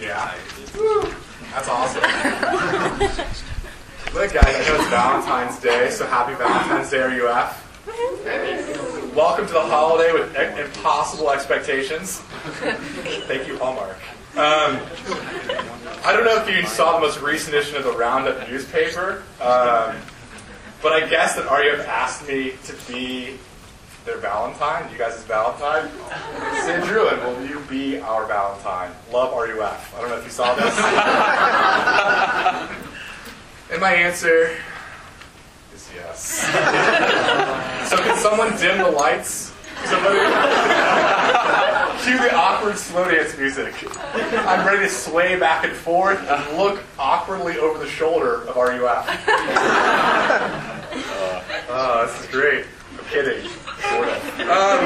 Yeah. That's awesome. Look, guys, I know it's Valentine's Day, so happy Valentine's Day, RUF. Welcome to the holiday with e- impossible expectations. Thank you, Hallmark. Um, I don't know if you saw the most recent issue of the Roundup newspaper, um, but I guess that RUF asked me to be their Valentine, you guys' is Valentine. Sid Druin, will you be our Valentine? Love RUF. I don't know if you saw this. and my answer is yes. so can someone dim the lights? Somebody cue the awkward slow dance music. I'm ready to sway back and forth and look awkwardly over the shoulder of RUF. Uh, oh, this is great. I'm kidding. Um,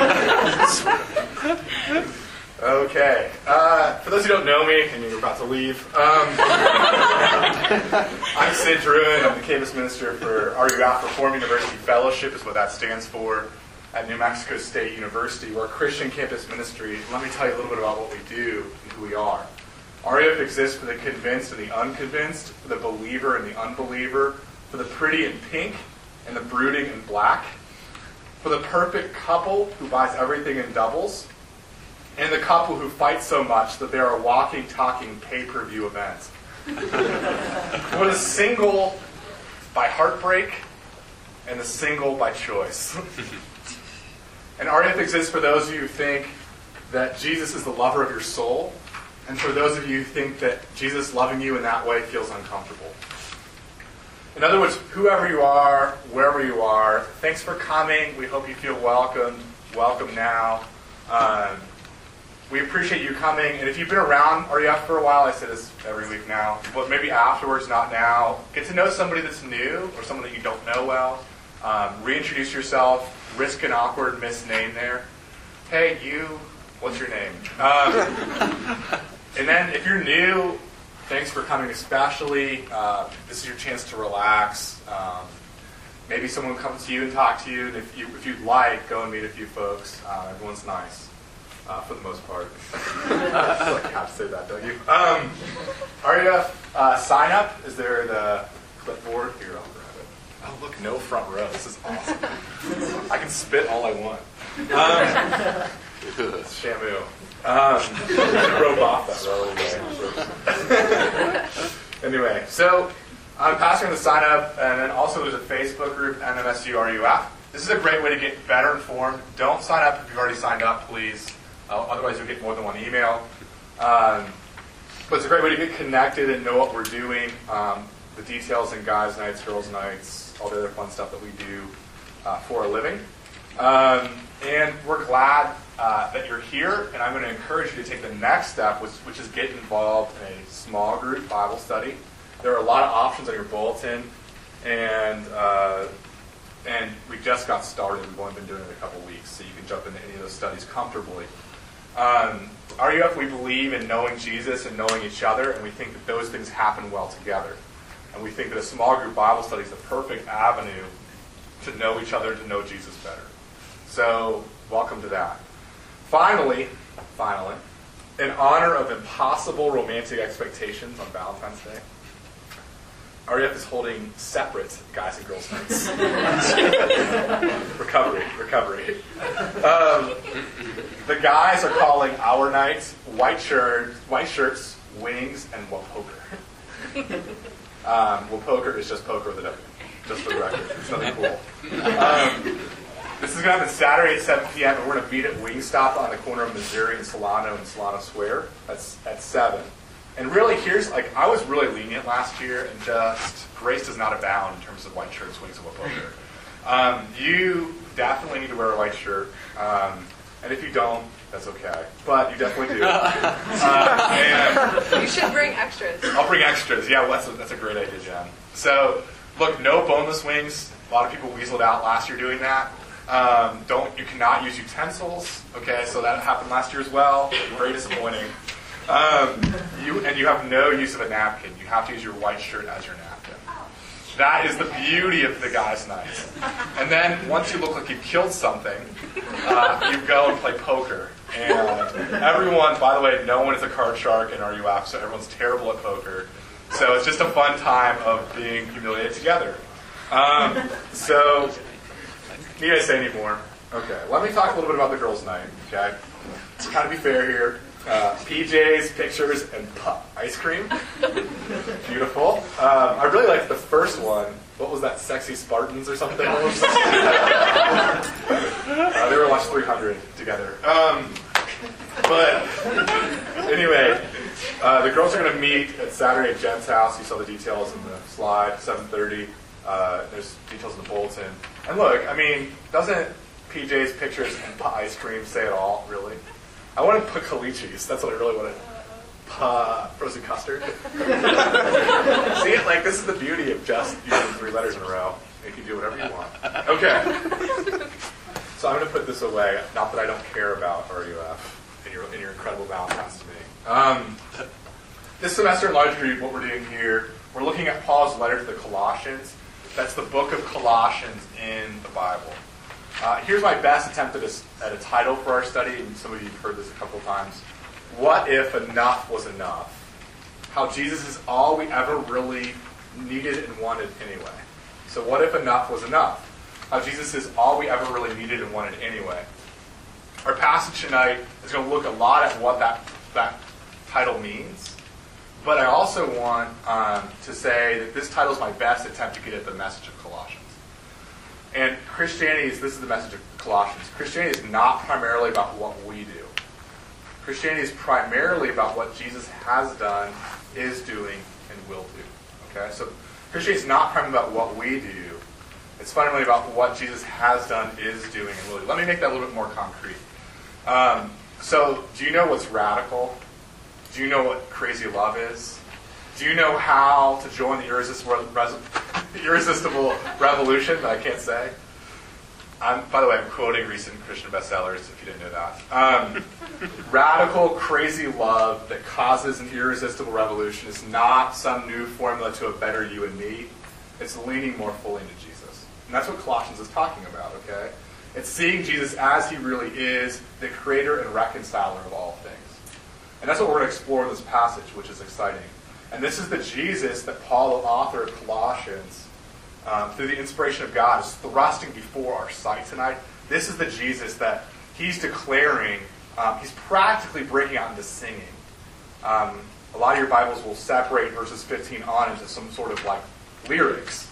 okay. Uh, for those who don't know me, and you're about to leave, um, I'm Sid Druin. I'm the campus minister for RUF Reformed University Fellowship, is what that stands for, at New Mexico State University. We're a Christian campus ministry. Let me tell you a little bit about what we do and who we are. RUF exists for the convinced and the unconvinced, for the believer and the unbeliever, for the pretty and pink and the brooding and black, for the perfect couple who buys everything in doubles, and the couple who fight so much that they're walking, talking pay per view events. for the single by heartbreak and the single by choice. and RF exists for those of you who think that Jesus is the lover of your soul, and for those of you who think that Jesus loving you in that way feels uncomfortable. In other words, whoever you are, wherever you are, thanks for coming. We hope you feel welcome. Welcome now. Um, we appreciate you coming. And if you've been around RUF for a while, I say this every week now, but maybe afterwards, not now, get to know somebody that's new or someone that you don't know well. Um, reintroduce yourself. Risk an awkward misname there. Hey, you, what's your name? Um, and then if you're new, thanks for coming, especially. Uh, this is your chance to relax. Um, maybe someone will come to you and talk to you, and if, you, if you'd like, go and meet a few folks. Uh, everyone's nice, uh, for the most part. Like have to say that, don't you? Um, RUF uh, sign up. Is there the clipboard? Here, I'll grab it. Oh, look, no front row. This is awesome. I can spit all I want. Um, Shamu. Um, off that row anyway, so I'm passing the sign up, and then also there's a Facebook group, NMSU RUF. This is a great way to get better informed. Don't sign up if you've already signed up, please. Uh, otherwise, you'll get more than one email. Um, but it's a great way to get connected and know what we're doing. Um, the details in guys' nights, girls' nights, all the other fun stuff that we do uh, for a living. Um, and we're glad uh, that you're here, and I'm going to encourage you to take the next step, which, which is get involved in a small group Bible study. There are a lot of options on your bulletin, and uh, and we just got started. We've only been doing it a couple weeks, so you can jump into any of those studies comfortably. Um, RUF, we believe in knowing Jesus and knowing each other, and we think that those things happen well together. And we think that a small group Bible study is the perfect avenue to know each other, to know Jesus better. So, welcome to that. Finally, finally, in honor of impossible romantic expectations on Valentine's Day, RUF is holding separate guys and girls nights. recovery, recovery. Um, the guys are calling our nights white shirts, white shirts, wings, and Wapoker. Um, Wapoker is just poker with a W, just for the record. It's nothing cool. Um, this is going to happen Saturday at 7 p.m. and we're going to meet at Wingstop on the corner of Missouri and Solano and Solano Square. That's at 7. And really, here's like I was really lenient last year, and just grace does not abound in terms of white shirts, wings, and poker. Um, you definitely need to wear a white shirt, um, and if you don't, that's okay. But you definitely do. Uh, and You should bring extras. I'll bring extras. Yeah, well, that's a, that's a great idea, Jen. So, look, no boneless wings. A lot of people weaseled out last year doing that. Um, don't you cannot use utensils. Okay, so that happened last year as well. Very disappointing. Um, you and you have no use of a napkin. You have to use your white shirt as your napkin. That is the beauty of the guys' night. And then once you look like you've killed something, uh, you go and play poker. And everyone, by the way, no one is a card shark in RUF, so everyone's terrible at poker. So it's just a fun time of being humiliated together. Um, so, need I say any more? Okay, let me talk a little bit about the girls' night. Okay, to kind of be fair here. Uh, PJs, pictures, and ice cream. Beautiful. Um, I really liked the first one. What was that? Sexy Spartans or something? uh, they were watching 300 together. Um, but anyway, uh, the girls are going to meet at Saturday at Jen's house. You saw the details in the slide. 7:30. Uh, there's details in the bulletin. And look, I mean, doesn't PJ's pictures and ice cream say it all? Really? I wanted Pacalichis. That's what I really wanted. Pa frozen custard. See it? Like this is the beauty of just using three letters in a row. You can do whatever you want. Okay. So I'm going to put this away. Not that I don't care about RUF and your, and your incredible Valentine's to me. Um, this semester in Large Group, what we're doing here, we're looking at Paul's letter to the Colossians. That's the book of Colossians in the Bible. Uh, here's my best attempt at a, at a title for our study, and some of you have heard this a couple times. What if enough was enough? How Jesus is all we ever really needed and wanted anyway. So, what if enough was enough? How Jesus is all we ever really needed and wanted anyway. Our passage tonight is going to look a lot at what that, that title means. But I also want um, to say that this title is my best attempt to get at the message of Colossians. And Christianity is, this is the message of Colossians. Christianity is not primarily about what we do. Christianity is primarily about what Jesus has done, is doing, and will do. Okay? So Christianity is not primarily about what we do. It's fundamentally about what Jesus has done, is doing, and will do. Let me make that a little bit more concrete. Um, so, do you know what's radical? Do you know what crazy love is? Do you know how to join the irresistible, irresistible revolution I can't say? I'm, by the way, I'm quoting recent Christian bestsellers, if you didn't know that. Um, radical, crazy love that causes an irresistible revolution is not some new formula to a better you and me. It's leaning more fully into Jesus. And that's what Colossians is talking about, okay? It's seeing Jesus as he really is, the creator and reconciler of all things. And that's what we're going to explore in this passage, which is exciting. And this is the Jesus that Paul, the author of Colossians, um, through the inspiration of God, is thrusting before our sight tonight. This is the Jesus that he's declaring, um, he's practically breaking out into singing. Um, a lot of your Bibles will separate verses 15 on into some sort of like lyrics.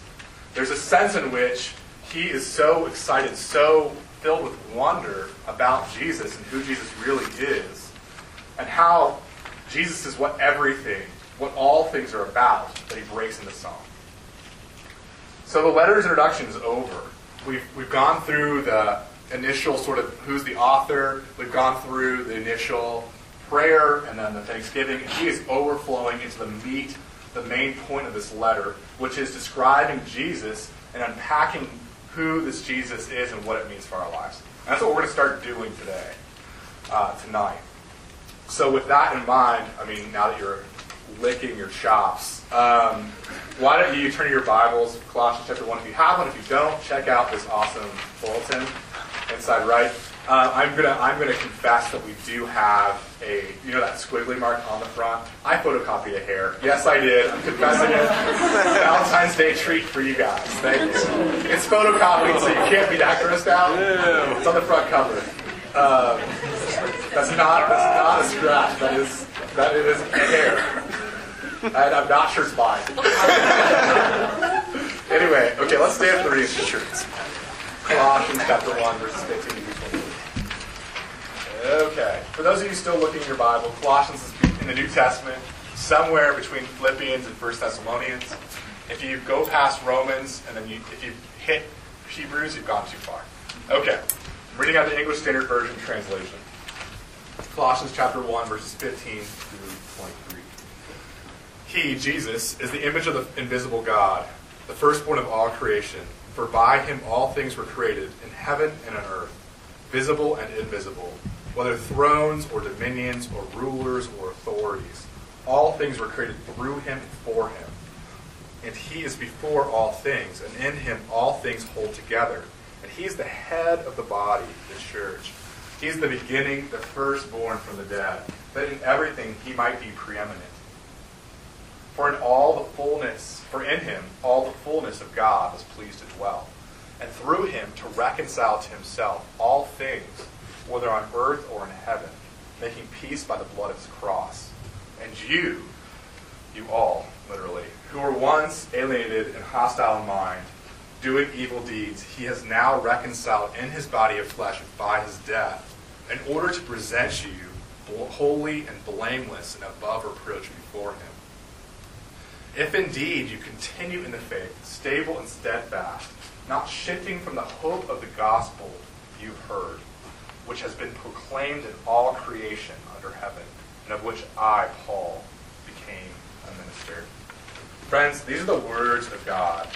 There's a sense in which he is so excited, so filled with wonder about Jesus and who Jesus really is, and how Jesus is what everything, what all things are about, that he breaks into song. So the letter's introduction is over. We've, we've gone through the initial sort of who's the author, we've gone through the initial prayer and then the thanksgiving, and he is overflowing into the meat, the main point of this letter, which is describing Jesus and unpacking who this Jesus is and what it means for our lives. And that's what we're going to start doing today, uh, tonight. So with that in mind, I mean, now that you're licking your chops, um, why don't you turn to your Bibles, Colossians chapter 1 if you have one. If you don't, check out this awesome bulletin inside right. Uh, I'm gonna I'm gonna confess that we do have a you know that squiggly mark on the front. I photocopied a hair. Yes, I did. I'm confessing it. Valentine's Day treat for you guys. Thank you. It's photocopied, so you can't be that grossed out. It's on the front cover. Um, that's not that's not a scratch. That is that is hair. And I'm not sure it's mine. anyway, okay, let's stand for the reading scriptures. Colossians chapter 1, verses 15 to 20. Okay. For those of you still looking in your Bible, Colossians is in the New Testament, somewhere between Philippians and 1 Thessalonians. If you go past Romans and then you, if you hit Hebrews, you've gone too far. Okay. Reading out the English Standard Version translation. Colossians chapter 1, verses 15 through 23. He, Jesus, is the image of the invisible God, the firstborn of all creation. For by him all things were created, in heaven and on earth, visible and invisible, whether thrones or dominions or rulers or authorities. All things were created through him and for him. And he is before all things, and in him all things hold together. And he is the head of the body, the church. He's the beginning, the firstborn from the dead, that in everything he might be preeminent. For in all the fullness, for in him all the fullness of God was pleased to dwell, and through him to reconcile to himself all things, whether on earth or in heaven, making peace by the blood of his cross. And you, you all, literally, who were once alienated and hostile in mind, doing evil deeds, he has now reconciled in his body of flesh by his death, in order to present you holy and blameless and above reproach before him. If indeed you continue in the faith, stable and steadfast, not shifting from the hope of the gospel you've heard, which has been proclaimed in all creation under heaven, and of which I, Paul, became a minister. Friends, these are the words of God.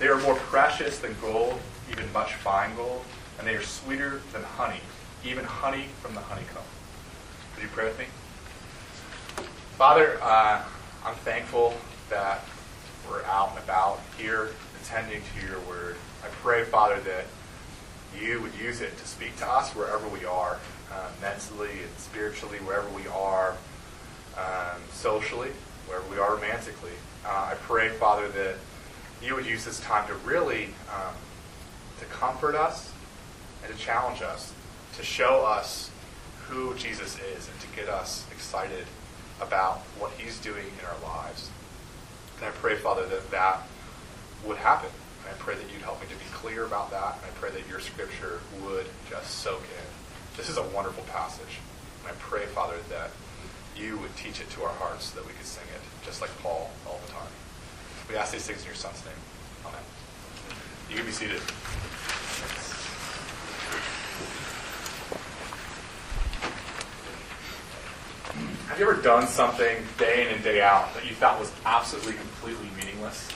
They are more precious than gold, even much fine gold, and they are sweeter than honey, even honey from the honeycomb. Would you pray with me? Father, uh, I'm thankful that we're out and about here attending to your word. I pray, Father, that you would use it to speak to us wherever we are, uh, mentally and spiritually, wherever we are, um, socially, wherever we are romantically. Uh, I pray, Father, that you would use this time to really um, to comfort us and to challenge us, to show us who Jesus is, and to get us excited about what he's doing in our lives. And I pray, Father, that that would happen. And I pray that you'd help me to be clear about that. And I pray that your scripture would just soak in. This is a wonderful passage. And I pray, Father, that you would teach it to our hearts so that we could sing it, just like Paul all the time. We ask these things in your son's name. Amen. You can be seated. Have you ever done something day in and day out that you thought was absolutely, completely meaningless?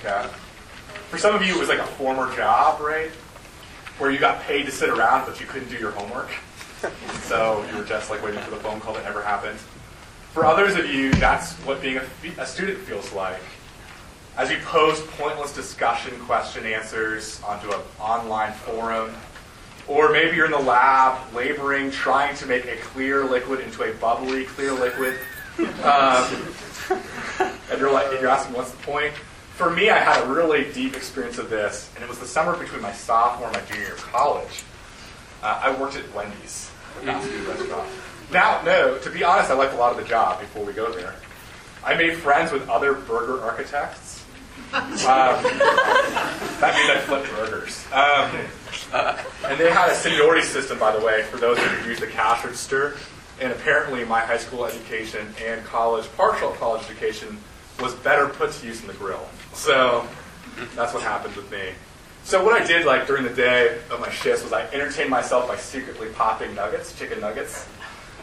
Okay. For some of you, it was like a former job, right? Where you got paid to sit around, but you couldn't do your homework. So you were just like waiting for the phone call that never happened. For others of you, that's what being a, a student feels like. As you post pointless discussion question answers onto an online forum, or maybe you're in the lab laboring, trying to make a clear liquid into a bubbly clear liquid. Um, and you're like, you're asking, what's the point? For me, I had a really deep experience of this, and it was the summer between my sophomore and my junior year of college. Uh, I worked at Wendy's, a fast food restaurant. Now, no, to be honest, I liked a lot of the job before we go there. I made friends with other burger architects. Um, that means I flipped burgers. Um, and they had a seniority system, by the way, for those who use the cash register. And apparently, my high school education and college, partial college education, was better put to use in the grill. So that's what happened with me. So what I did, like during the day of my shifts, was I entertained myself by secretly popping nuggets, chicken nuggets,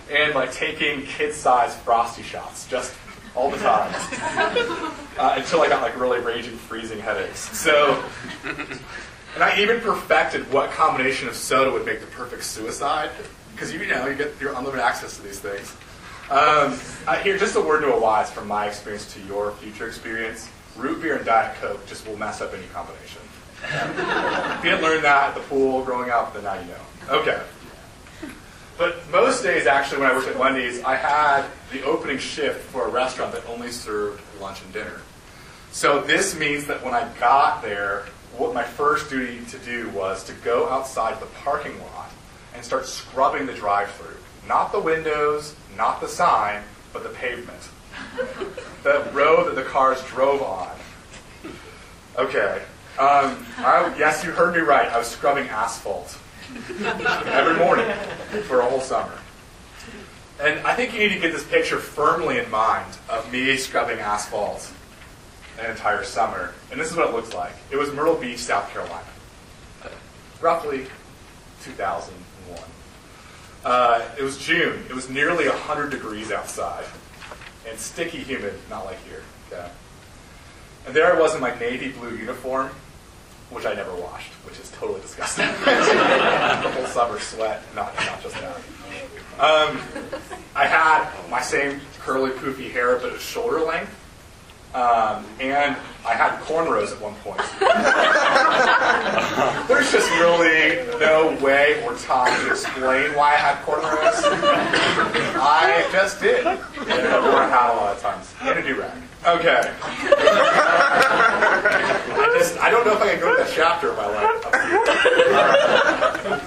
and like taking kid-sized frosty shots, just all the time, uh, until I got like really raging, freezing headaches. So, and I even perfected what combination of soda would make the perfect suicide, because you know you get your unlimited access to these things. Um, uh, here, just a word to a wise from my experience to your future experience. Root beer and Diet Coke just will mess up any combination. if you didn't learn that at the pool growing up, then now you know. Okay. But most days, actually, when I worked at Wendy's, I had the opening shift for a restaurant that only served lunch and dinner. So this means that when I got there, what my first duty to do was to go outside the parking lot and start scrubbing the drive-through. Not the windows, not the sign, but the pavement. the road that the cars drove on. Okay. Um, I, yes, you heard me right. I was scrubbing asphalt every morning for a whole summer. And I think you need to get this picture firmly in mind of me scrubbing asphalt an entire summer. And this is what it looks like. It was Myrtle Beach, South Carolina. Roughly 2001. Uh, it was June. It was nearly 100 degrees outside. And sticky humid, not like here. Okay? And there I was in my navy blue uniform, which I never washed, which is totally disgusting. the whole summer sweat, not, not just that. Um, I had my same curly, poofy hair, but at shoulder length. Um, and I had cornrows at one point. There's just really no way or time to explain why I had cornrows. I just did. And I had a lot of times. And a do-rag. Okay. I don't know if I can go to that chapter of my life.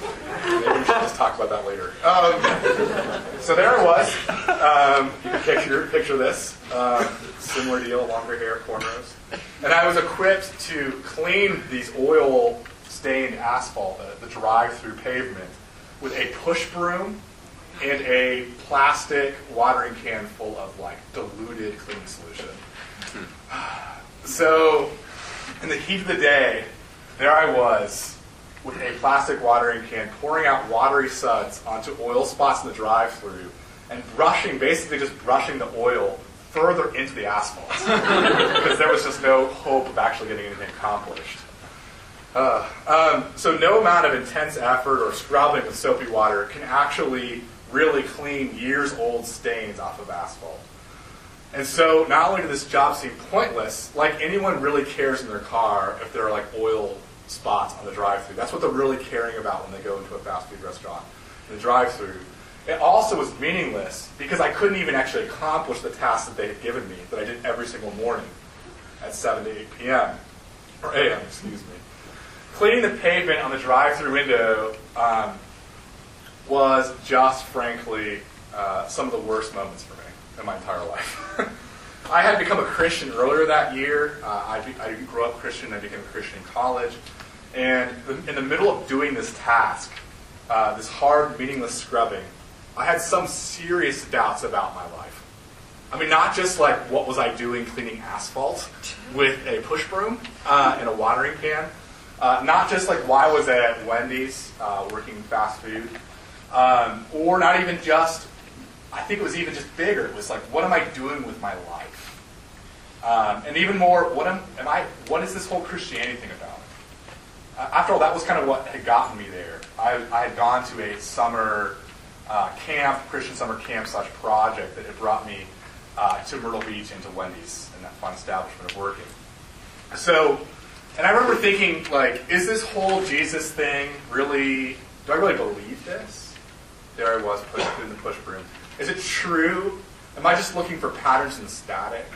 Maybe we should just talk about that later. Um, so there I was. Um, you can picture, picture this. Um, similar deal, longer hair, cornrows. And I was equipped to clean these oil stained asphalt, the, the drive through pavement, with a push broom and a plastic watering can full of like diluted cleaning solution. So, in the heat of the day, there I was with a plastic watering can pouring out watery suds onto oil spots in the drive through and brushing, basically just brushing the oil further into the asphalt because there was just no hope of actually getting anything accomplished. Uh, um, so no amount of intense effort or scrubbing with soapy water can actually really clean years old stains off of asphalt. And so not only did this job seem pointless, like anyone really cares in their car if there are like oil spots on the drive-through. That's what they're really caring about when they go into a fast food restaurant, the drive-through. It also was meaningless because I couldn't even actually accomplish the task that they had given me that I did every single morning at 7 to 8 p.m. or a.m. Excuse me. Cleaning the pavement on the drive-through window um, was just frankly uh, some of the worst moments for me in my entire life. I had become a Christian earlier that year. Uh, I, I grew up Christian. I became a Christian in college. And in the middle of doing this task, uh, this hard, meaningless scrubbing, I had some serious doubts about my life. I mean, not just like what was I doing cleaning asphalt with a push broom uh, and a watering can, uh, not just like why was I at Wendy's uh, working fast food, um, or not even just. I think it was even just bigger. It was like, what am I doing with my life? Um, and even more, what am, am I? What is this whole Christianity thing about? Uh, after all, that was kind of what had gotten me there. I, I had gone to a summer uh, camp, Christian summer camp slash project that had brought me uh, to Myrtle Beach and to Wendy's and that fun establishment of working. So, and I remember thinking, like, is this whole Jesus thing really? Do I really believe this? There I was, pushed in the push broom. Is it true? Am I just looking for patterns in static?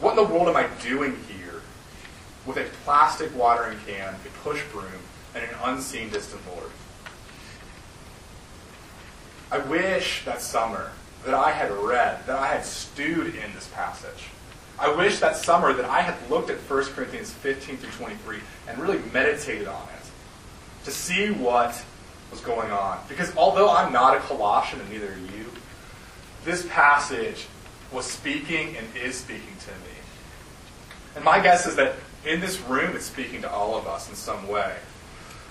What in the world am I doing here with a plastic watering can, a push broom, and an unseen distant Lord? I wish that summer that I had read, that I had stewed in this passage. I wish that summer that I had looked at 1 Corinthians 15 through 23 and really meditated on it to see what was going on. Because although I'm not a Colossian and neither are you, this passage was speaking and is speaking to me. And my guess is that in this room it's speaking to all of us in some way.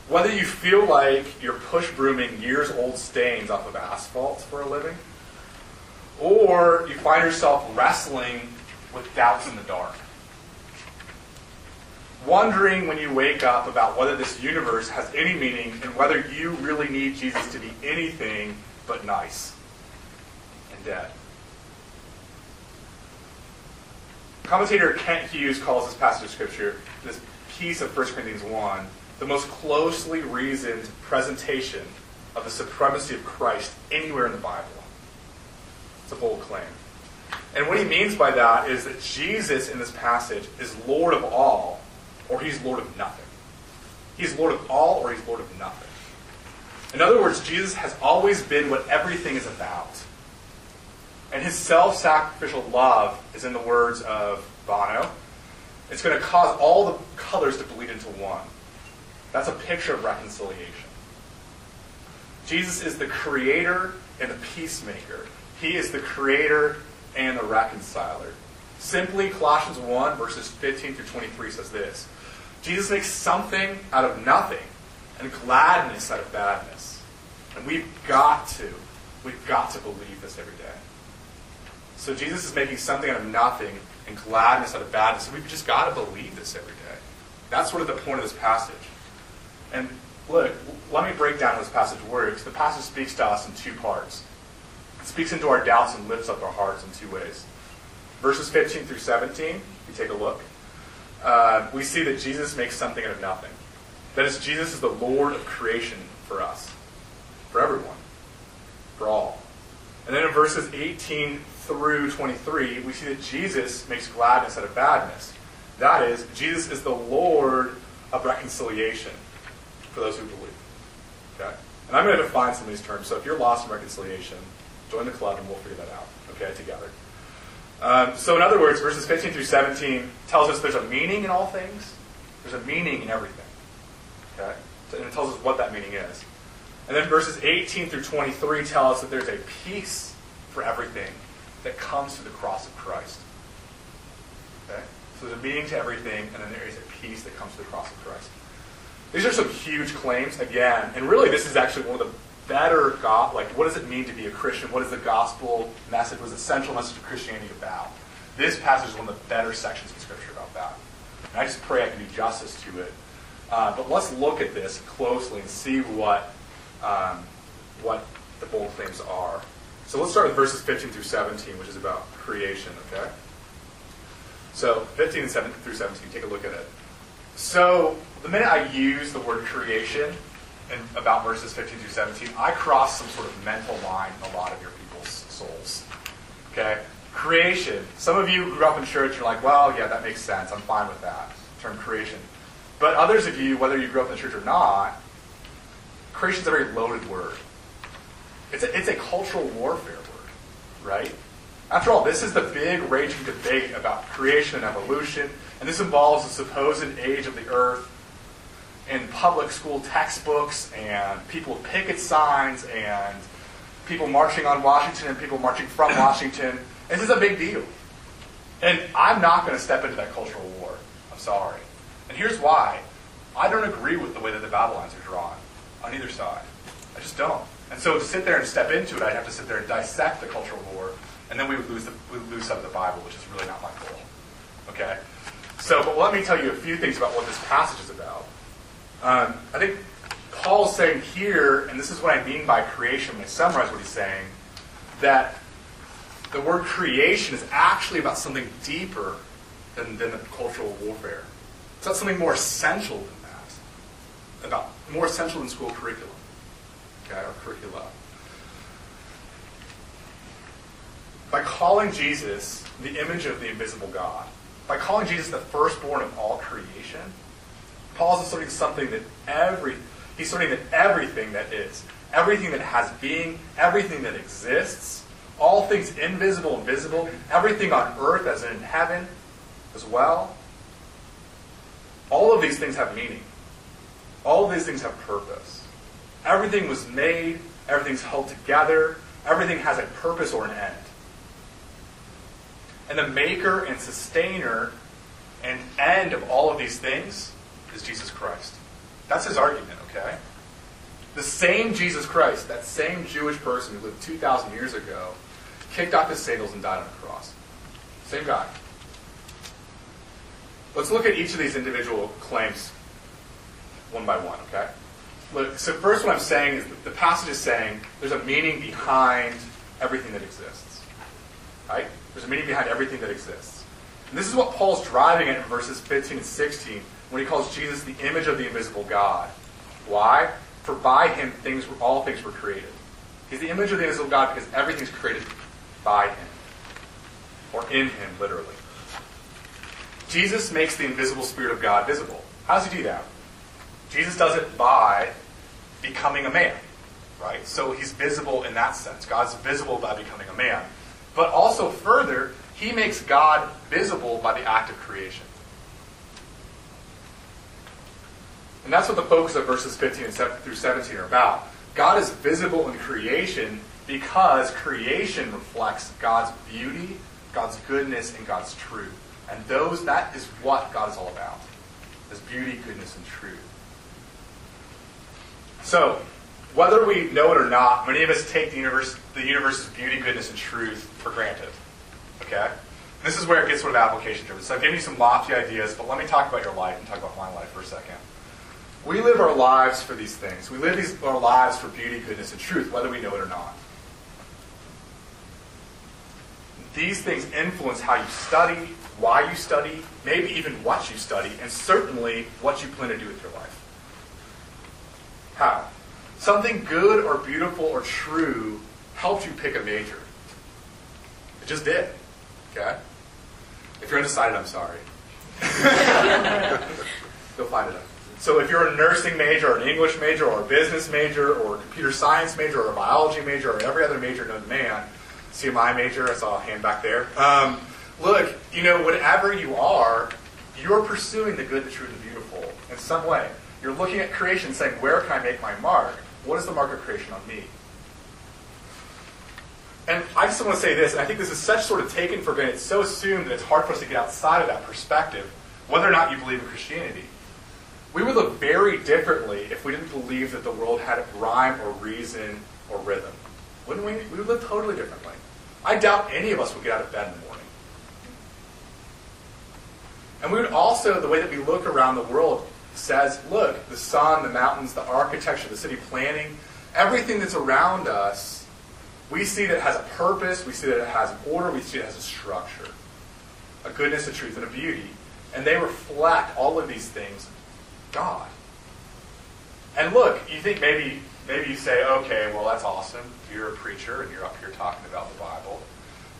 Whether you feel like you're push brooming years old stains off of asphalt for a living, or you find yourself wrestling with doubts in the dark. Wondering when you wake up about whether this universe has any meaning and whether you really need Jesus to be anything but nice and dead. Commentator Kent Hughes calls this passage of Scripture, this piece of 1 Corinthians 1, the most closely reasoned presentation of the supremacy of Christ anywhere in the Bible. It's a bold claim. And what he means by that is that Jesus in this passage is Lord of all, or he's Lord of nothing. He's Lord of all, or he's Lord of nothing. In other words, Jesus has always been what everything is about. And his self sacrificial love is in the words of Bono. It's going to cause all the colors to bleed into one. That's a picture of reconciliation. Jesus is the creator and the peacemaker. He is the creator and the reconciler. Simply, Colossians 1, verses 15 through 23 says this Jesus makes something out of nothing and gladness out of badness. And we've got to, we've got to believe this every day. So Jesus is making something out of nothing and gladness out of badness. And we've just got to believe this every day. That's sort of the point of this passage. And look, let me break down how this passage works. The passage speaks to us in two parts. It speaks into our doubts and lifts up our hearts in two ways. Verses 15 through 17, you take a look, uh, we see that Jesus makes something out of nothing. That is, Jesus is the Lord of creation for us, for everyone, for all. And then in verses 18 through 23, we see that Jesus makes gladness out of badness. That is, Jesus is the Lord of reconciliation for those who believe. Okay? And I'm going to define some of these terms. So if you're lost in reconciliation, join the club and we'll figure that out, okay, together. Um, so in other words, verses 15 through 17 tells us there's a meaning in all things. There's a meaning in everything. Okay? And it tells us what that meaning is. And then verses 18 through 23 tell us that there's a peace for everything that comes through the cross of Christ. Okay? So there's a meaning to everything, and then there is a peace that comes through the cross of Christ. These are some huge claims, again, and really this is actually one of the better, God, like what does it mean to be a Christian? What is the gospel message? What is the central message of Christianity about? This passage is one of the better sections of Scripture about that. And I just pray I can do justice to it. Uh, but let's look at this closely and see what, um, what the bold claims are. So let's start with verses 15 through 17, which is about creation, okay? So 15 and 7 through 17, take a look at it. So the minute I use the word creation in about verses 15 through 17, I cross some sort of mental line in a lot of your people's souls. Okay? Creation. Some of you grew up in church, you're like, well, yeah, that makes sense. I'm fine with that term creation. But others of you, whether you grew up in the church or not, creation is a very loaded word. It's a, it's a cultural warfare word, right? After all, this is the big raging debate about creation and evolution, and this involves the supposed age of the earth in public school textbooks and people with picket signs and people marching on Washington and people marching from Washington. This is a big deal. And I'm not going to step into that cultural war. I'm sorry. And here's why. I don't agree with the way that the battle lines are drawn on either side. I just don't. And so to sit there and step into it, I'd have to sit there and dissect the cultural war, and then we would lose, the, we would lose some of the Bible, which is really not my goal. Okay? So, but let me tell you a few things about what this passage is about. Um, I think Paul's saying here, and this is what I mean by creation when I summarize what he's saying, that the word creation is actually about something deeper than, than the cultural warfare. It's about something more essential than that. About more essential than school curriculum. Okay, or curricula. By calling Jesus the image of the invisible God, by calling Jesus the firstborn of all creation, Paul's asserting something that every he's asserting that everything that is, everything that has being, everything that exists, all things invisible and visible, everything on earth as in heaven as well, all of these things have meaning. All of these things have purpose. Everything was made, everything's held together, everything has a purpose or an end. And the maker and sustainer and end of all of these things is Jesus Christ. That's his argument, okay? The same Jesus Christ, that same Jewish person who lived 2,000 years ago, kicked off his sandals and died on the cross. Same guy. Let's look at each of these individual claims one by one, okay? Look, so first what I'm saying is the passage is saying there's a meaning behind everything that exists. Right? There's a meaning behind everything that exists. And this is what Paul's driving at in verses 15 and 16 when he calls Jesus the image of the invisible God. Why? For by him things all things were created. He's the image of the invisible God because everything's created by him. Or in him, literally. Jesus makes the invisible Spirit of God visible. How does he do that? Jesus does it by becoming a man, right? So he's visible in that sense. God's visible by becoming a man. But also further, he makes God visible by the act of creation. And that's what the focus of verses 15 and through 17 are about. God is visible in creation because creation reflects God's beauty, God's goodness, and God's truth. And those that is what God is all about. Is beauty, goodness, and truth. So, whether we know it or not, many of us take the universe, the universe's beauty, goodness, and truth for granted. Okay? This is where it gets sort of application driven. So I've given you some lofty ideas, but let me talk about your life and talk about my life for a second. We live our lives for these things. We live these, our lives for beauty, goodness, and truth, whether we know it or not. these things influence how you study, why you study, maybe even what you study, and certainly what you plan to do with your life. How? Something good or beautiful or true helped you pick a major. It just did. Okay? If you're undecided, I'm sorry. Go find it out. So if you're a nursing major, or an English major, or a business major, or a computer science major, or a biology major, or every other major known to man, CMI major, I saw a hand back there. Um, look, you know, whatever you are, you're pursuing the good, the true, the beautiful in some way. You're looking at creation saying, where can I make my mark? What is the mark of creation on me? And I just want to say this, and I think this is such sort of taken for granted, so assumed that it's hard for us to get outside of that perspective, whether or not you believe in Christianity. We would look very differently if we didn't believe that the world had rhyme or reason or rhythm. Wouldn't we? We would live totally differently. I doubt any of us would get out of bed in the morning. And we would also, the way that we look around the world says, look, the sun, the mountains, the architecture, the city planning, everything that's around us, we see that it has a purpose, we see that it has an order, we see it has a structure, a goodness, a truth, and a beauty. And they reflect all of these things God. And look, you think maybe maybe you say, okay, well that's awesome. You're a preacher and you're up here talking about the Bible.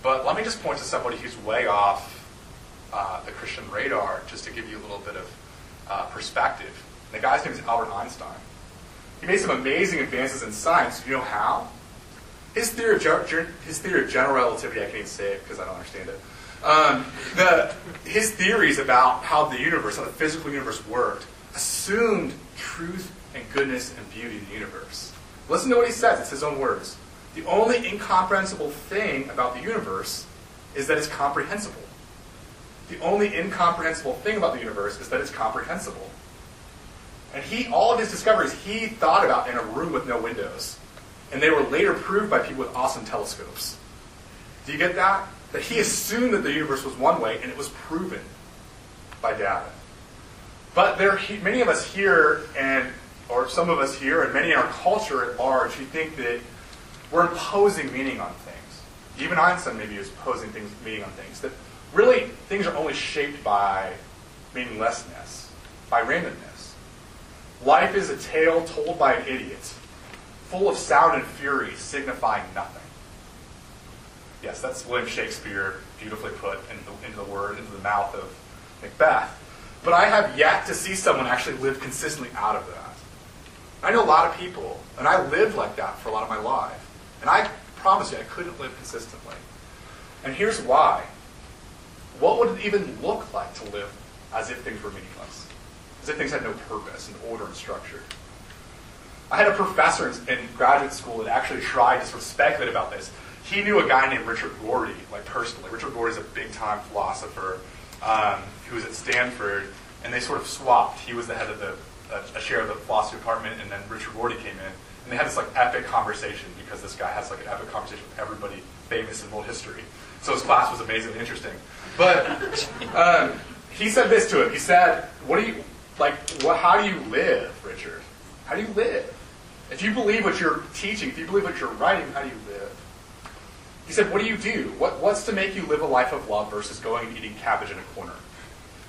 But let me just point to somebody who's way off uh, the Christian radar, just to give you a little bit of uh, perspective. And the guy's name is Albert Einstein. He made some amazing advances in science. You know how? His theory of, ger- his theory of general relativity, I can't even say it because I don't understand it. Um, the, his theories about how the universe, how the physical universe worked, assumed truth and goodness and beauty in the universe. Listen to what he says, it's his own words. The only incomprehensible thing about the universe is that it's comprehensible. The only incomprehensible thing about the universe is that it's comprehensible. And he, all of his discoveries, he thought about in a room with no windows. And they were later proved by people with awesome telescopes. Do you get that? That he assumed that the universe was one way, and it was proven by data. But there many of us here, and or some of us here, and many in our culture at large, who think that we're imposing meaning on things. Even Einstein maybe is imposing things, meaning on things. That really things are only shaped by meaninglessness, by randomness. Life is a tale told by an idiot, full of sound and fury, signifying nothing. Yes, that's William Shakespeare beautifully put into the, into the word, into the mouth of Macbeth. But I have yet to see someone actually live consistently out of that. I know a lot of people, and I lived like that for a lot of my life. And I promise you, I couldn't live consistently. And here's why. What would it even look like to live as if things were meaningless? As if things had no purpose and order and structure? I had a professor in graduate school that actually tried to sort of speculate about this. He knew a guy named Richard Rorty, like personally. Richard Rorty is a big time philosopher um, who was at Stanford, and they sort of swapped. He was the head of the a, chair of the philosophy department, and then Richard Rorty came in, and they had this like epic conversation because this guy has like an epic conversation with everybody famous in world history. So his class was amazingly interesting. But um, he said this to him. He said, "What do you like? What? How do you live, Richard? How do you live? If you believe what you're teaching, if you believe what you're writing, how do you live?" He said, "What do you do? What, what's to make you live a life of love versus going and eating cabbage in a corner?"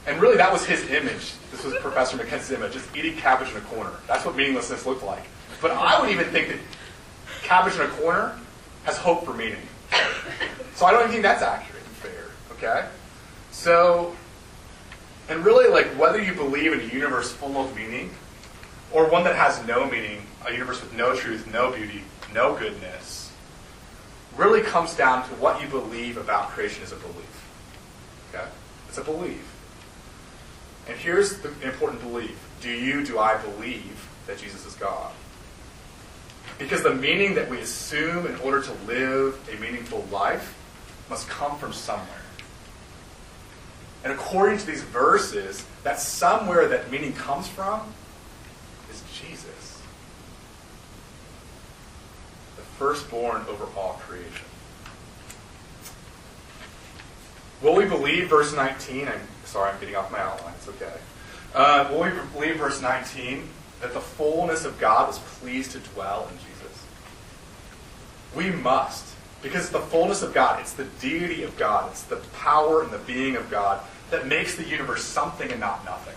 And really, that was his image. This was Professor McKenzie's image, just eating cabbage in a corner. That's what meaninglessness looked like. But I would even think that cabbage in a corner has hope for meaning. So I don't even think that's accurate and fair. Okay? So, and really, like, whether you believe in a universe full of meaning or one that has no meaning, a universe with no truth, no beauty, no goodness, really comes down to what you believe about creation as a belief. Okay? It's a belief. And here's the important belief Do you, do I believe that Jesus is God? Because the meaning that we assume in order to live a meaningful life must come from somewhere. And according to these verses, that somewhere that meaning comes from is Jesus. The firstborn over all creation. Will we believe verse 19? I'm sorry, I'm getting off my outline. It's okay. Uh, will we believe verse 19 that the fullness of God was pleased to dwell in Jesus? We must. Because the fullness of God, it's the deity of God, it's the power and the being of God that makes the universe something and not nothing.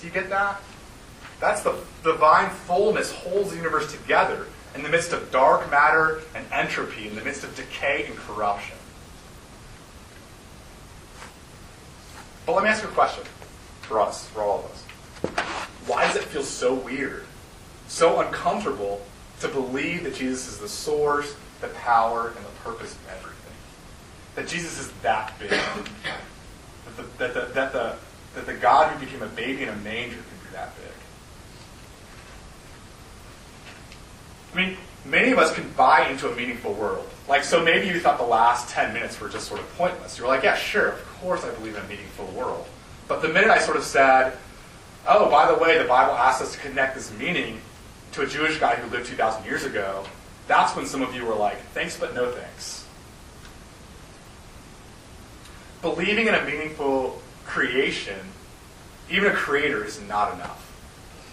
Do you get that? That's the divine fullness holds the universe together in the midst of dark matter and entropy, in the midst of decay and corruption. But let me ask you a question for us, for all of us. Why does it feel so weird, so uncomfortable to believe that Jesus is the source, the power, and the purpose of everything? That Jesus is that big. That the, that the, that the, that the God who became a baby in a manger can be that big. I mean, many of us can buy into a meaningful world. Like, so maybe you thought the last 10 minutes were just sort of pointless. You were like, yeah, sure, of course I believe in a meaningful world. But the minute I sort of said, oh, by the way, the Bible asks us to connect this meaning to a Jewish guy who lived 2,000 years ago, that's when some of you were like, thanks, but no thanks. Believing in a meaningful creation, even a creator, is not enough.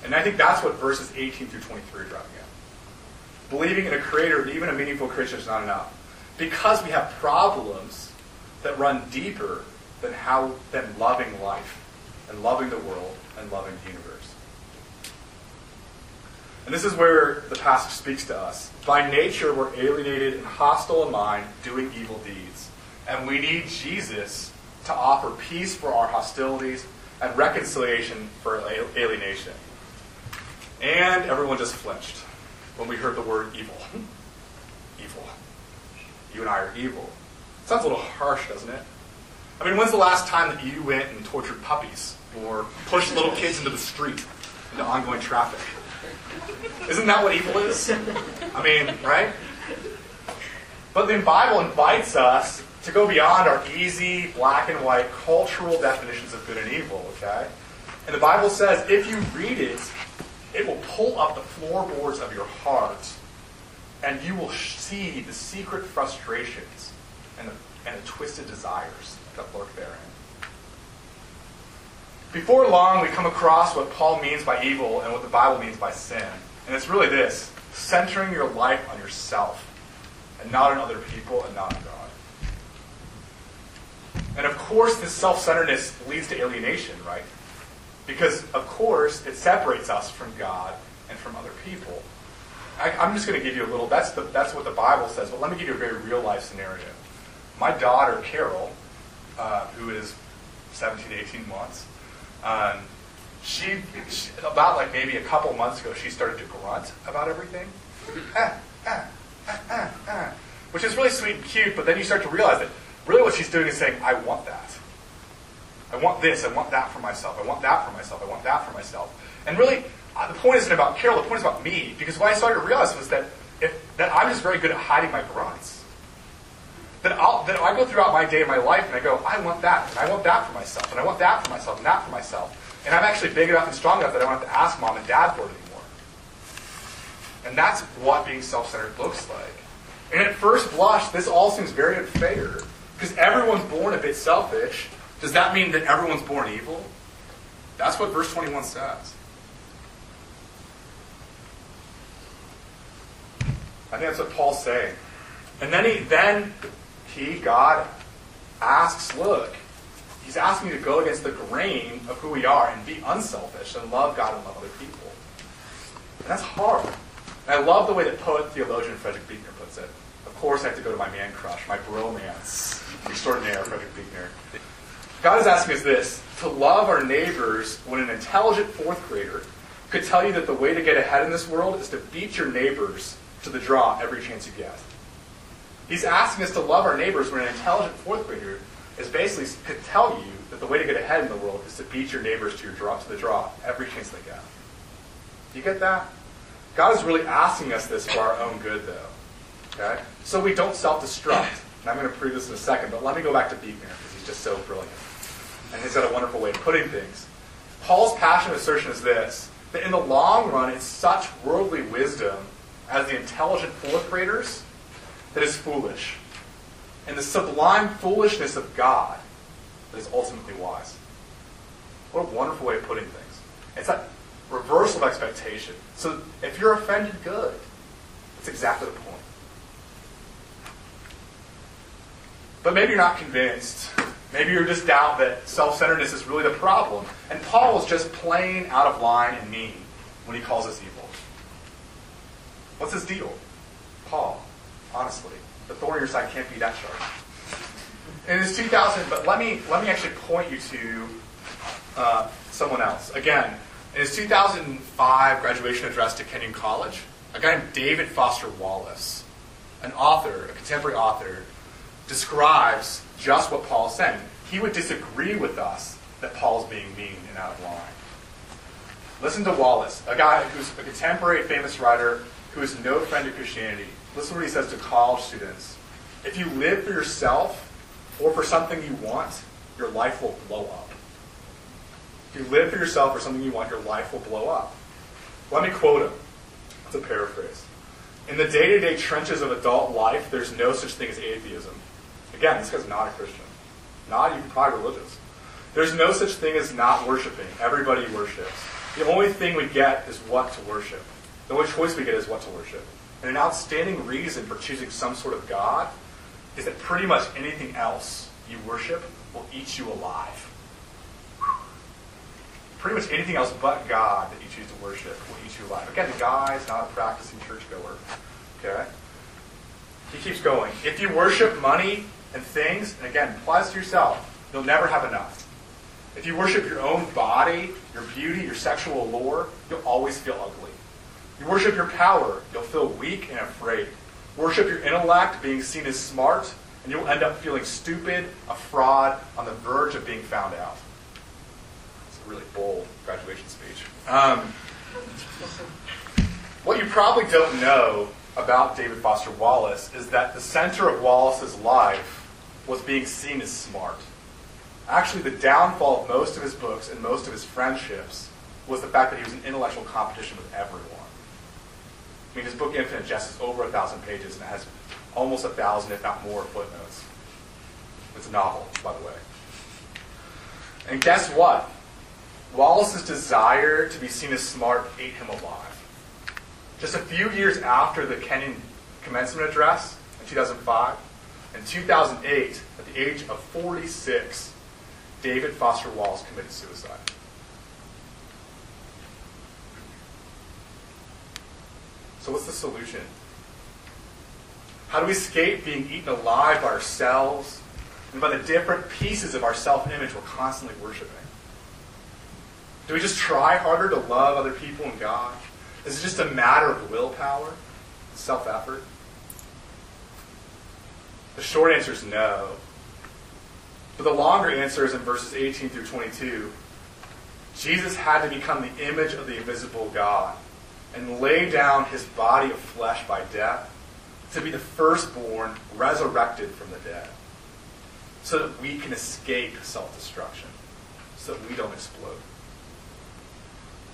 And I think that's what verses 18 through 23 are driving. Believing in a creator, even a meaningful creation, is not enough. Because we have problems that run deeper than how than loving life and loving the world and loving the universe. And this is where the passage speaks to us. By nature, we're alienated and hostile in mind, doing evil deeds. And we need Jesus to offer peace for our hostilities and reconciliation for alienation. And everyone just flinched when we heard the word evil. evil. You and I are evil. Sounds a little harsh, doesn't it? I mean, when's the last time that you went and tortured puppies or pushed little kids into the street into ongoing traffic? Isn't that what evil is? I mean, right? But the Bible invites us to go beyond our easy black and white cultural definitions of good and evil, okay? And the Bible says if you read it, it will pull up the floorboards of your heart and you will see the secret frustrations and the, and the twisted desires that lurk therein. Before long, we come across what Paul means by evil and what the Bible means by sin. And it's really this centering your life on yourself and not on other people and not on God. And of course, this self centeredness leads to alienation, right? Because, of course, it separates us from God and from other people. I, am just going to give you a little, that's, the, that's what the Bible says, but let me give you a very real life scenario. My daughter, Carol, uh, who is 17, 18 months, um, she, she, about like maybe a couple months ago, she started to grunt about everything. Ah, ah, ah, ah, ah, which is really sweet and cute, but then you start to realize that really what she's doing is saying, I want that. I want this, I want that for myself, I want that for myself, I want that for myself. And really, uh, the point isn't about Carol, the point is about me, because what I started to realize was that, if, that I'm just very good at hiding my grunts. That, I'll, that I go throughout my day and my life and I go, I want that, and I want that for myself, and I want that for myself, and that for myself. And I'm actually big enough and strong enough that I don't have to ask mom and dad for it anymore. And that's what being self centered looks like. And at first blush, this all seems very unfair because everyone's born a bit selfish. Does that mean that everyone's born evil? That's what verse 21 says. I think that's what Paul's saying. And then he, then he, God, asks, look, he's asking you to go against the grain of who we are and be unselfish and love God and love other people. And that's hard. And I love the way that poet theologian Frederick Buechner puts it. Of course, I have to go to my man crush, my bromance extraordinaire, Frederick Buechner. God is asking us this to love our neighbors when an intelligent fourth grader could tell you that the way to get ahead in this world is to beat your neighbors to the draw every chance you get. He's asking us to love our neighbors when an intelligent fourth grader is basically could tell you that the way to get ahead in the world is to beat your neighbors to your draw to the draw every chance they get. Do you get that? God is really asking us this for our own good, though. Okay? So we don't self-destruct. And I'm going to prove this in a second, but let me go back to Buechner because he's just so brilliant. And he's got a wonderful way of putting things. Paul's passionate assertion is this that in the long run, it's such worldly wisdom as the intelligent fourth graders that is foolish. And the sublime foolishness of God that is ultimately wise. What a wonderful way of putting things. It's that reversal of expectation. So if you're offended, good. That's exactly the point. But maybe you're not convinced. Maybe you're just doubt that self-centeredness is really the problem. And Paul is just plain out of line and mean when he calls us evil. What's his deal? Paul, honestly. The thorn in your side can't be that sharp. In his 2000, but let me let me actually point you to uh, someone else. Again, in his 2005 graduation address to Kenyon College, a guy named David Foster Wallace, an author, a contemporary author, describes just what Paul is saying. He would disagree with us that Paul's being mean and out of line. Listen to Wallace, a guy who's a contemporary famous writer who is no friend of Christianity. Listen to what he says to college students. If you live for yourself or for something you want, your life will blow up. If you live for yourself or something you want, your life will blow up. Let me quote him. It's a paraphrase. In the day to day trenches of adult life, there's no such thing as atheism. Again, this guy's not a Christian, not even probably religious. There's no such thing as not worshiping. Everybody worships. The only thing we get is what to worship. The only choice we get is what to worship. And an outstanding reason for choosing some sort of God is that pretty much anything else you worship will eat you alive. Pretty much anything else but God that you choose to worship will eat you alive. Again, the guy's not a practicing churchgoer. Okay? He keeps going. If you worship money and things, and again, to yourself, you'll never have enough. If you worship your own body, your beauty, your sexual allure, you'll always feel ugly. You worship your power, you'll feel weak and afraid. Worship your intellect, being seen as smart, and you'll end up feeling stupid, a fraud, on the verge of being found out. It's a really bold graduation speech. Um, what you probably don't know about David Foster Wallace is that the center of Wallace's life was being seen as smart. Actually, the downfall of most of his books and most of his friendships was the fact that he was in intellectual competition with everyone. I mean, his book Infinite Jest is over a thousand pages and it has almost a thousand, if not more, footnotes. It's a novel, by the way. And guess what? Wallace's desire to be seen as smart ate him alive. Just a few years after the Kenyon commencement address in 2005, in 2008, at the age of 46, David Foster Wallace committed suicide. So, what's the solution? How do we escape being eaten alive by ourselves and by the different pieces of our self image we're constantly worshiping? Do we just try harder to love other people and God? Is it just a matter of willpower, self effort? The short answer is no. But the longer answer is in verses 18 through 22. Jesus had to become the image of the invisible God and lay down his body of flesh by death to be the firstborn resurrected from the dead so that we can escape self destruction, so that we don't explode.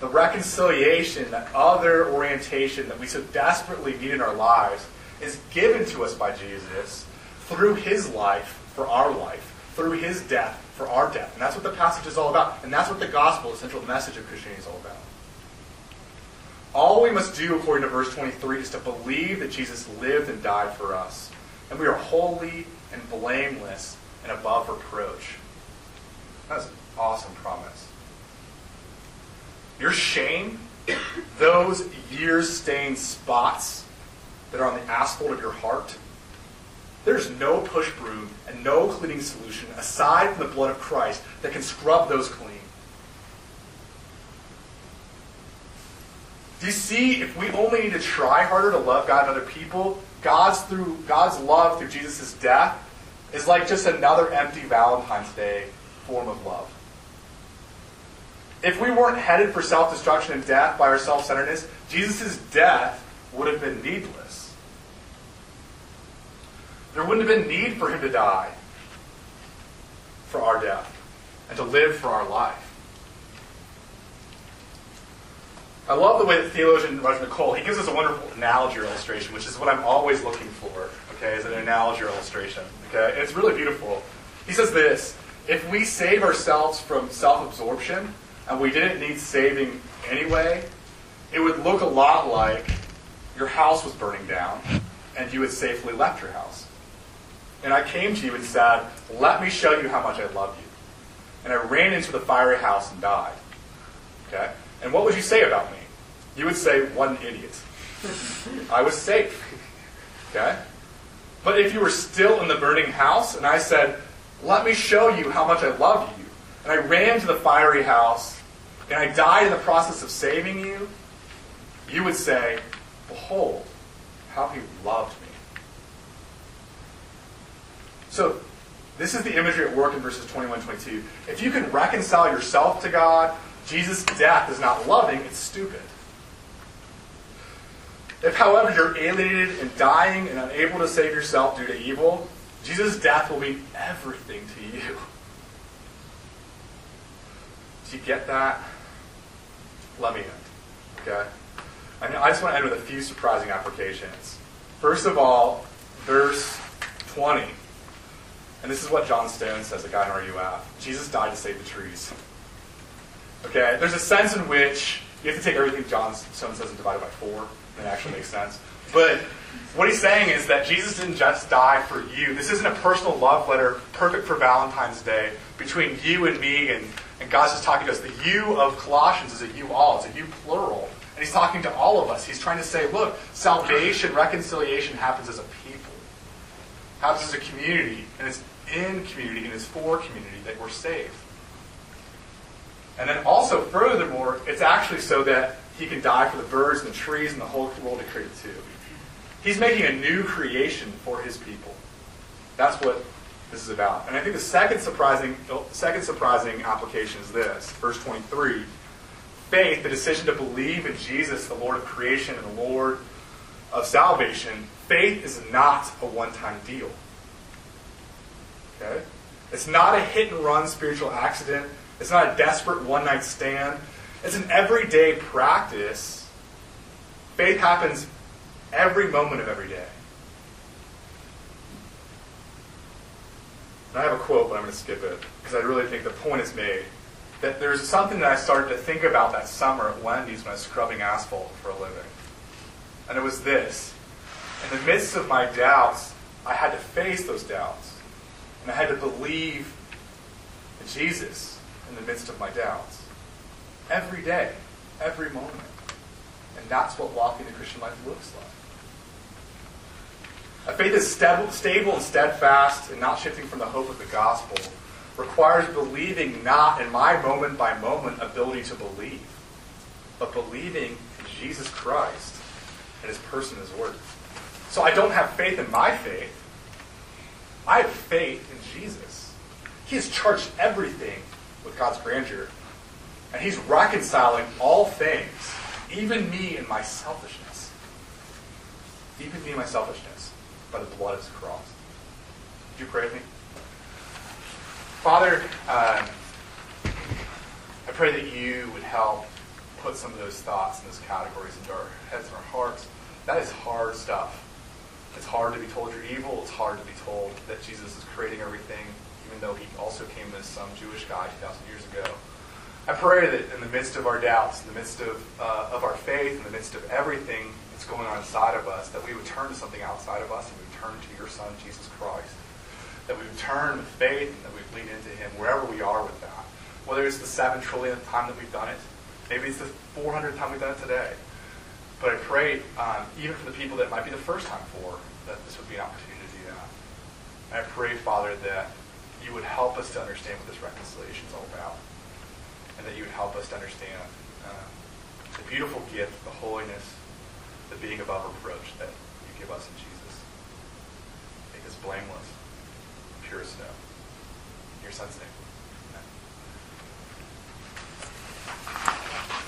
The reconciliation, that other orientation that we so desperately need in our lives, is given to us by Jesus through his life for our life through his death for our death. And that's what the passage is all about. And that's what the gospel, the central message of Christianity, is all about. All we must do, according to verse 23, is to believe that Jesus lived and died for us. And we are holy and blameless and above reproach. That's an awesome promise. Your shame, those years stained spots that are on the asphalt of your heart, there's no push broom and no cleaning solution aside from the blood of Christ that can scrub those clean. Do you see, if we only need to try harder to love God and other people, God's through God's love through Jesus' death is like just another empty Valentine's Day form of love. If we weren't headed for self-destruction and death by our self-centeredness, Jesus' death would have been needless. There wouldn't have been need for him to die for our death and to live for our life. I love the way that theologian Roger Nicole, he gives us a wonderful analogy or illustration, which is what I'm always looking for, okay, is an analogy or illustration. Okay? it's really beautiful. He says this if we save ourselves from self absorption and we didn't need saving anyway, it would look a lot like your house was burning down and you had safely left your house. And I came to you and said, Let me show you how much I love you. And I ran into the fiery house and died. Okay? And what would you say about me? You would say, What an idiot. I was safe. Okay? But if you were still in the burning house and I said, Let me show you how much I love you, and I ran to the fiery house and I died in the process of saving you, you would say, Behold, how he loved me. So, this is the imagery at work in verses 21 and 22. If you can reconcile yourself to God, Jesus' death is not loving, it's stupid. If, however, you're alienated and dying and unable to save yourself due to evil, Jesus' death will mean everything to you. Do you get that? Let me end. Okay? Mean, I just want to end with a few surprising applications. First of all, verse 20. And this is what John Stone says, a guy in RUF. Jesus died to save the trees. Okay? There's a sense in which you have to take everything John Stone says and divide it by four. And it actually makes sense. But what he's saying is that Jesus didn't just die for you. This isn't a personal love letter perfect for Valentine's Day between you and me, and, and God's just talking to us. The you of Colossians is a you all, it's a you plural. And he's talking to all of us. He's trying to say, look, salvation, reconciliation happens as a people, happens as a community, and it's in community and it's for community that we're saved. And then also, furthermore, it's actually so that he can die for the birds and the trees and the whole world he created too. He's making a new creation for his people. That's what this is about. And I think the second surprising, second surprising application is this, verse 23. Faith, the decision to believe in Jesus, the Lord of creation and the Lord of salvation, faith is not a one-time deal. Okay? It's not a hit and run spiritual accident. It's not a desperate one night stand. It's an everyday practice. Faith happens every moment of every day. And I have a quote, but I'm going to skip it because I really think the point is made. That there's something that I started to think about that summer at Wendy's when I was scrubbing asphalt for a living. And it was this. In the midst of my doubts, I had to face those doubts. And I had to believe in Jesus in the midst of my doubts. Every day, every moment. And that's what walking the Christian life looks like. A faith that's stable and steadfast and not shifting from the hope of the gospel requires believing not in my moment by moment ability to believe, but believing in Jesus Christ and his person and his work. So I don't have faith in my faith. I have faith Jesus. He has charged everything with God's grandeur. And he's reconciling all things, even me and my selfishness. Even me and my selfishness by the blood of his cross. Would you pray with me? Father, uh, I pray that you would help put some of those thoughts and those categories into our heads and our hearts. That is hard stuff. It's hard to be told you're evil. It's hard to be told that Jesus is creating everything, even though he also came as some Jewish guy 2,000 years ago. I pray that in the midst of our doubts, in the midst of, uh, of our faith, in the midst of everything that's going on inside of us, that we would turn to something outside of us and we would turn to your Son, Jesus Christ. That we would turn with faith and that we would lean into him wherever we are with that. Whether it's the seven trillionth time that we've done it, maybe it's the 400th time we've done it today. But I pray, um, even for the people that might be the first time for, that this would be an opportunity to do that. I pray, Father, that you would help us to understand what this reconciliation is all about, and that you would help us to understand uh, the beautiful gift, the holiness, the being above reproach that you give us in Jesus. Make us blameless, pure as snow. In your Son's name. Amen.